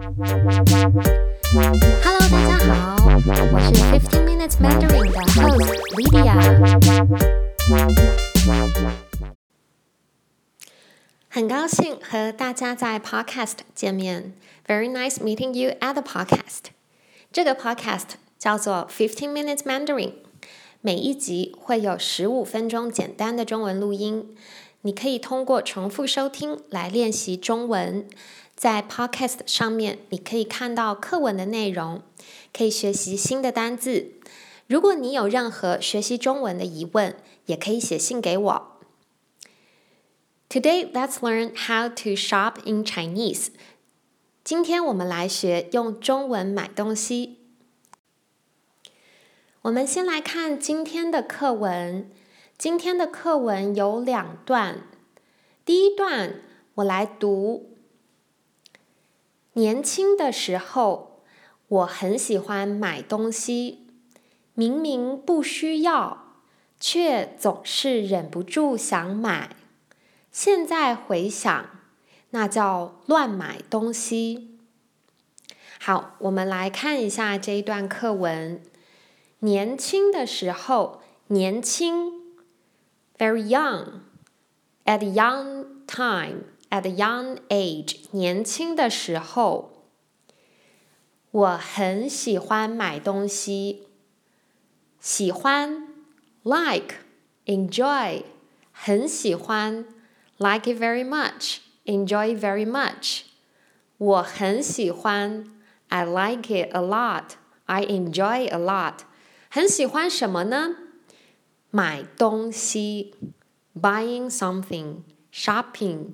Hello，大家好，我是 Fifteen Minutes Mandarin 的 host Lydia。很高兴和大家在 Podcast 见面，Very nice meeting you at the podcast。这个 Podcast 叫做 Fifteen Minutes Mandarin，每一集会有十五分钟简单的中文录音，你可以通过重复收听来练习中文。在 Podcast 上面，你可以看到课文的内容，可以学习新的单字。如果你有任何学习中文的疑问，也可以写信给我。Today, let's learn how to shop in Chinese. 今天我们来学用中文买东西。我们先来看今天的课文。今天的课文有两段，第一段我来读。年轻的时候，我很喜欢买东西，明明不需要，却总是忍不住想买。现在回想，那叫乱买东西。好，我们来看一下这一段课文。年轻的时候，年轻，very young，at young time。At a young age，年轻的时候，我很喜欢买东西。喜欢，like，enjoy，很喜欢，like it very much，enjoy it very much。我很喜欢，I like it a lot，I enjoy a lot。很喜欢什么呢？买东西，buying something，shopping。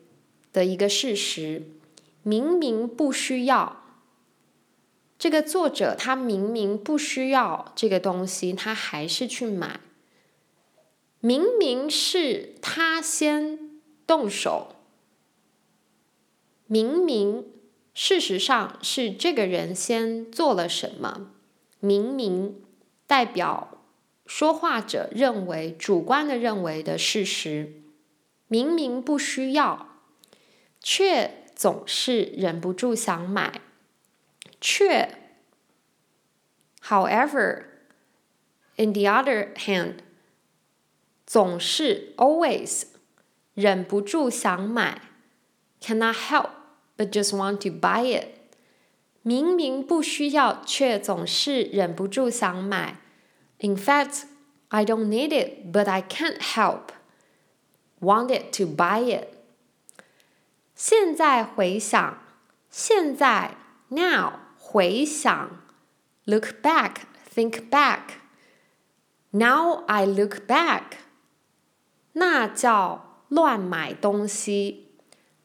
的一个事实，明明不需要这个作者，他明明不需要这个东西，他还是去买。明明是他先动手，明明事实上是这个人先做了什么，明明代表。说话者认为主观的认为的事实，明明不需要，却总是忍不住想买。却，however，in the other hand，总是 always 忍不住想买，cannot help but just want to buy it。明明不需要，却总是忍不住想买。In fact, I don't need it, but I can't help wanted to buy it. 现在回想，现在 now 回想，look back, think back. Now I look back，那叫乱买东西，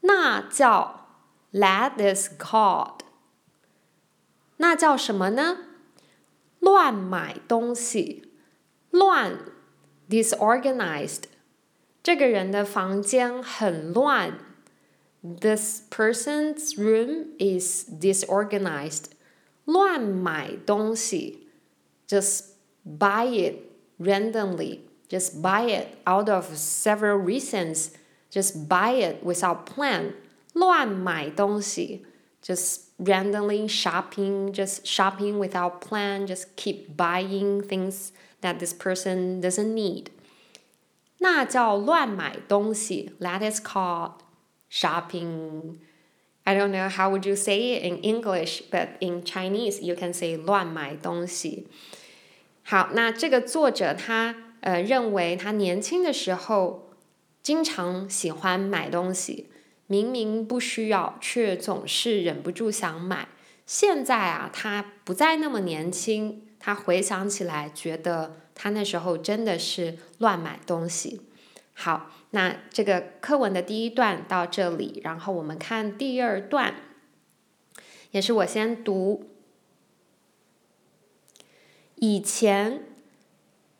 那叫 that is called，那叫什么呢？乱买东西，乱，disorganized。这个人的房间很乱。This person's room is disorganized。乱买东西，just buy it randomly. Just buy it out of several reasons. Just buy it without plan. 乱买东西，just randomly shopping, just shopping without plan, just keep buying things that this person doesn't need. 那叫乱买东西. That is called shopping. I don't know how would you say it in English, but in Chinese you can say 乱买东西。好，那这个作者他呃认为他年轻的时候经常喜欢买东西。明明不需要，却总是忍不住想买。现在啊，他不再那么年轻，他回想起来，觉得他那时候真的是乱买东西。好，那这个课文的第一段到这里，然后我们看第二段。也是我先读。以前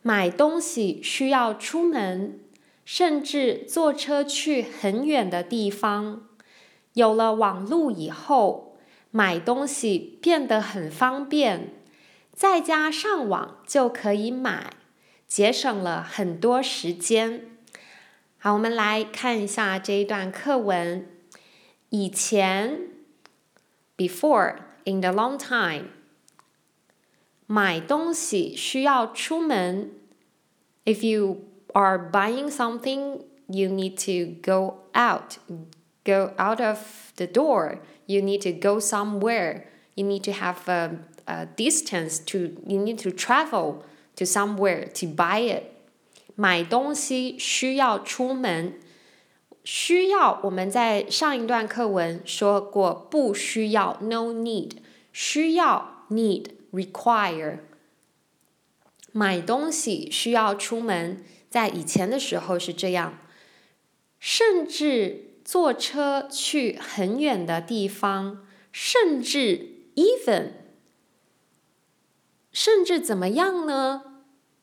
买东西需要出门，甚至坐车去很远的地方。有了网络以后，买东西变得很方便，在家上网就可以买，节省了很多时间。好，我们来看一下这一段课文。以前，before in the long time，买东西需要出门。If you are buying something, you need to go out, go out of the door. You need to go somewhere. You need to have a, a distance to. You need to travel to somewhere to buy it. 买东西需要出门。需要我们在上一段课文说过，不需要 no need，需要 need require。买东西需要出门，在以前的时候是这样，甚至坐车去很远的地方，甚至 even，甚至怎么样呢？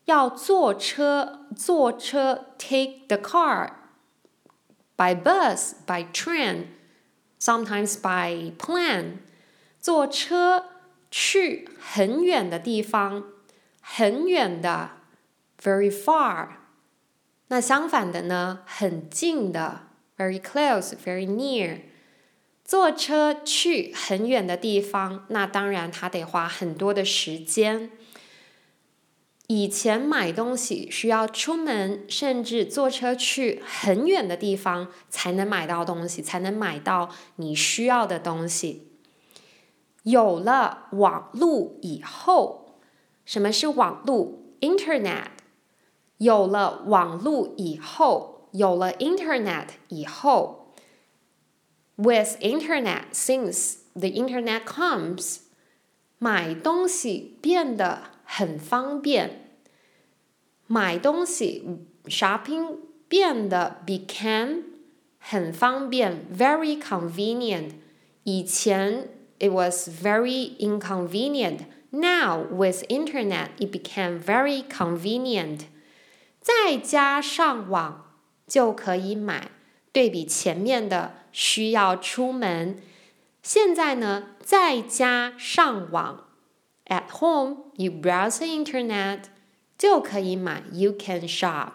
要坐车，坐车 take the car。by bus, by train, sometimes by plane，坐车去很远的地方，很远的，very far。那相反的呢，很近的，very close, very near。坐车去很远的地方，那当然它得花很多的时间。以前买东西需要出门，甚至坐车去很远的地方才能买到东西，才能买到你需要的东西。有了网络以后，什么是网络？Internet。有了网络以后，有了 Internet 以后，With Internet since the Internet comes，买东西变得。很方便，买东西 shopping 变得 became 很方便 very convenient。以前 it was very inconvenient. Now with internet it became very convenient. 再加上网就可以买，对比前面的需要出门，现在呢在家上网。At home, you browse the internet 就可以买，you can shop，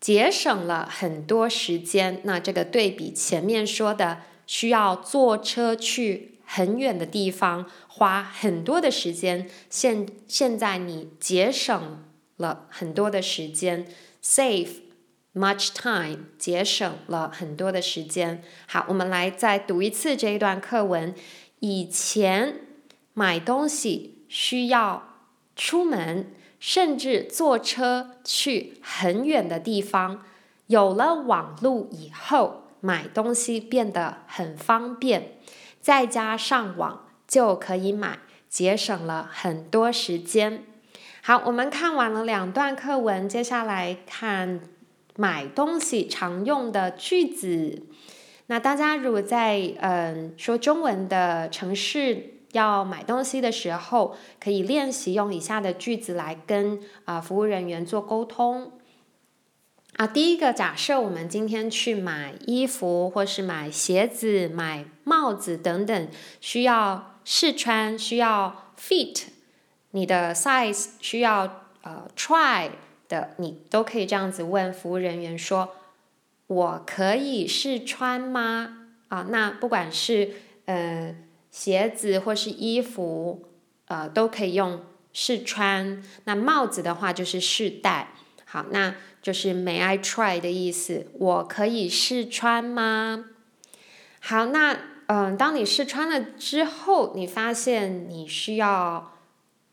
节省了很多时间。那这个对比前面说的，需要坐车去很远的地方，花很多的时间。现现在你节省了很多的时间，save much time，节省了很多的时间。好，我们来再读一次这一段课文。以前。买东西需要出门，甚至坐车去很远的地方。有了网络以后，买东西变得很方便，在家上网就可以买，节省了很多时间。好，我们看完了两段课文，接下来看买东西常用的句子。那大家如果在嗯说中文的城市。要买东西的时候，可以练习用以下的句子来跟啊服务人员做沟通。啊，第一个假设我们今天去买衣服，或是买鞋子、买帽子等等，需要试穿，需要 fit 你的 size，需要呃 try 的，你都可以这样子问服务人员说：“我可以试穿吗？”啊，那不管是呃。鞋子或是衣服，呃，都可以用试穿。那帽子的话就是试戴。好，那就是 May I try 的意思。我可以试穿吗？好，那嗯，当你试穿了之后，你发现你需要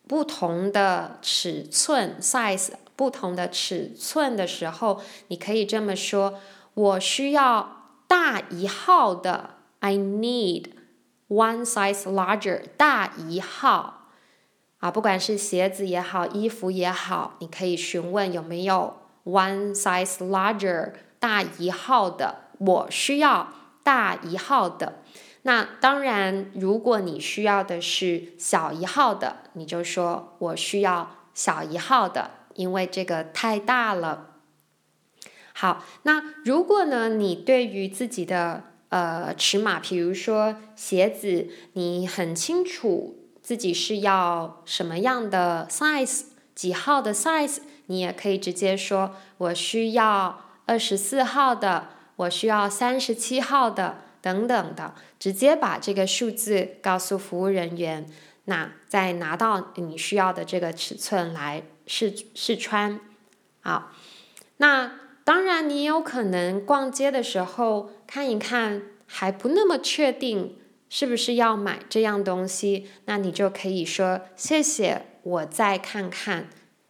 不同的尺寸 size，不同的尺寸的时候，你可以这么说：我需要大一号的。I need。One size larger，大一号啊，不管是鞋子也好，衣服也好，你可以询问有没有 one size larger 大一号的。我需要大一号的。那当然，如果你需要的是小一号的，你就说我需要小一号的，因为这个太大了。好，那如果呢，你对于自己的呃尺码，比如说鞋子，你很清楚自己是要什么样的 size，几号的 size，你也可以直接说我需要二十四号的，我需要三十七号的。等等的，直接把这个数字告诉服务人员，那再拿到你需要的这个尺寸来试试穿。好，那当然你有可能逛街的时候看一看还不那么确定是不是要买这样东西，那你就可以说谢谢，我再看看。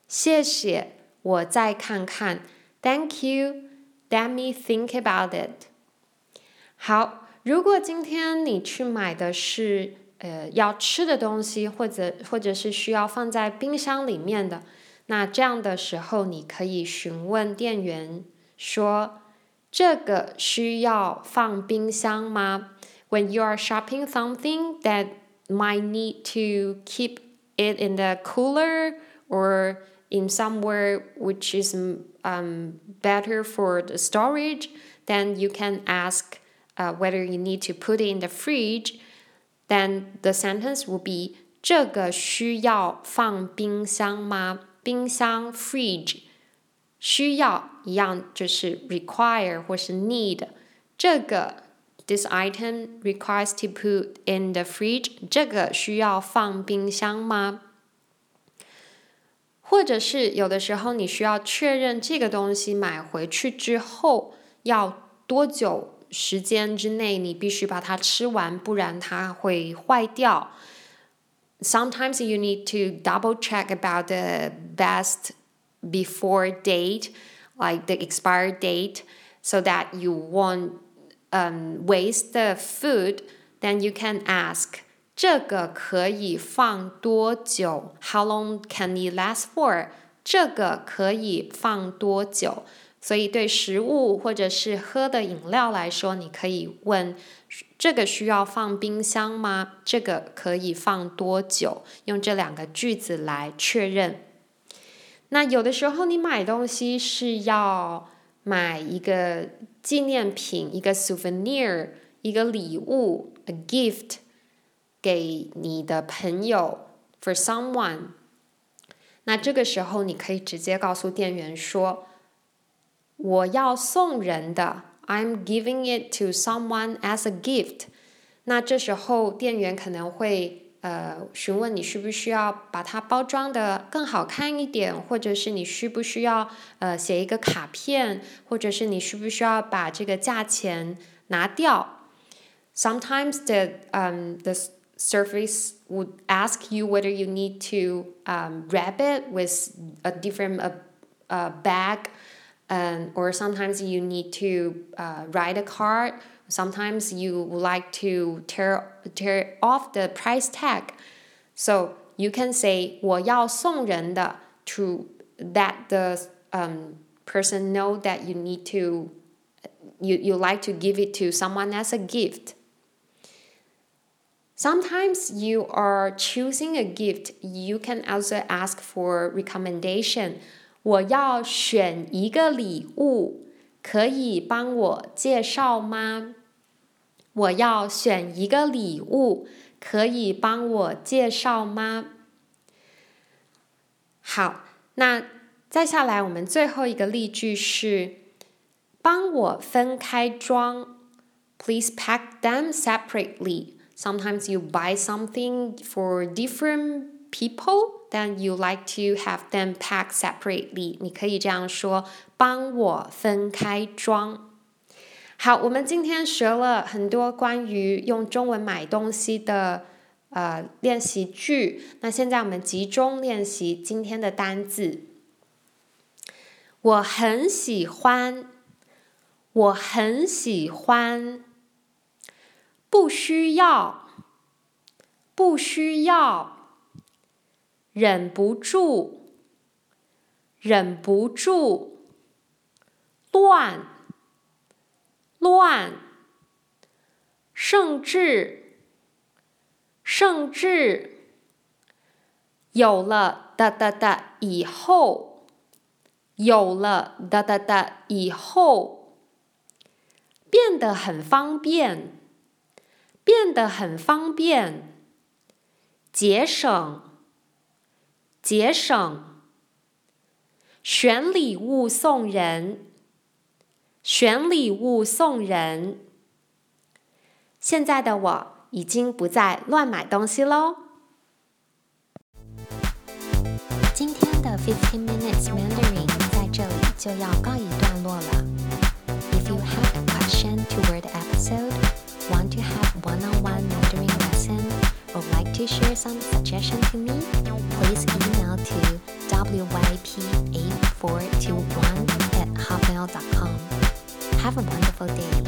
谢谢，我再看看。Thank you. Let me think about it. 好。如果今天你去买的是呃要吃的东西，或者或者是需要放在冰箱里面的，那这样的时候你可以询问店员说：“这个需要放冰箱吗？”When you are shopping something that might need to keep it in the cooler or in somewhere which is um better for the storage, then you can ask uh, whether you need to put it in the fridge, then the sentence will be 这个需要放冰箱吗？ 冰箱 fridge 需要一样就是 require 或是 need。这个 this item requires to put in the fridge。这个需要放冰箱吗？或者是有的时候你需要确认这个东西买回去之后要多久时间之内你必须把它吃完，不然它会坏掉。Sometimes you need to double check about the best before date, like the expired date, so that you won't um, waste the food. Then you can ask. 这个可以放多久？How long can it last for？这个可以放多久？所以，对食物或者是喝的饮料来说，你可以问： 这个需要放冰箱吗？这个可以放多久？用这两个句子来确认。那有的时候，你买东西是要买一个纪念品，一个 souvenir，一个礼物，a gift，给你的朋友，for someone。那这个时候，你可以直接告诉店员说。我要送人的 ，I'm giving it to someone as a gift。那这时候店员可能会呃询问你需不需要把它包装的更好看一点，或者是你需不需要呃写一个卡片，或者是你需不需要把这个价钱拿掉。Sometimes the um the service would ask you whether you need to um wrap it with a different uh, uh bag um, or sometimes you need to uh, write a card. Sometimes you would like to tear tear off the price tag. So you can say 我要送人的 to that the um, person know that you need to you, you like to give it to someone as a gift. Sometimes you are choosing a gift, you can also ask for recommendation 我要选一个礼物，可以帮我介绍吗？我要选一个礼物，可以帮我介绍吗？好，那再下来我们最后一个例句是：帮我分开装。Please pack them separately. Sometimes you buy something for different people. then you like to have them packed separately。你可以这样说：帮我分开装。好，我们今天学了很多关于用中文买东西的呃练习句。那现在我们集中练习今天的单字。我很喜欢，我很喜欢。不需要，不需要。忍不住，忍不住，乱，乱，甚至，甚至有了哒哒哒以后，有了哒哒哒以后，变得很方便，变得很方便，节省，节省。选礼物送人，选礼物送人。现在的我已经不再乱买东西喽。今天的 Fifteen Minutes Mandarin 在这里就要告一段落了。If you have a question toward the episode, want to have one-on-one mandarin. To share some suggestion to me, please email to wyp8421 at hotmail.com. Have a wonderful day.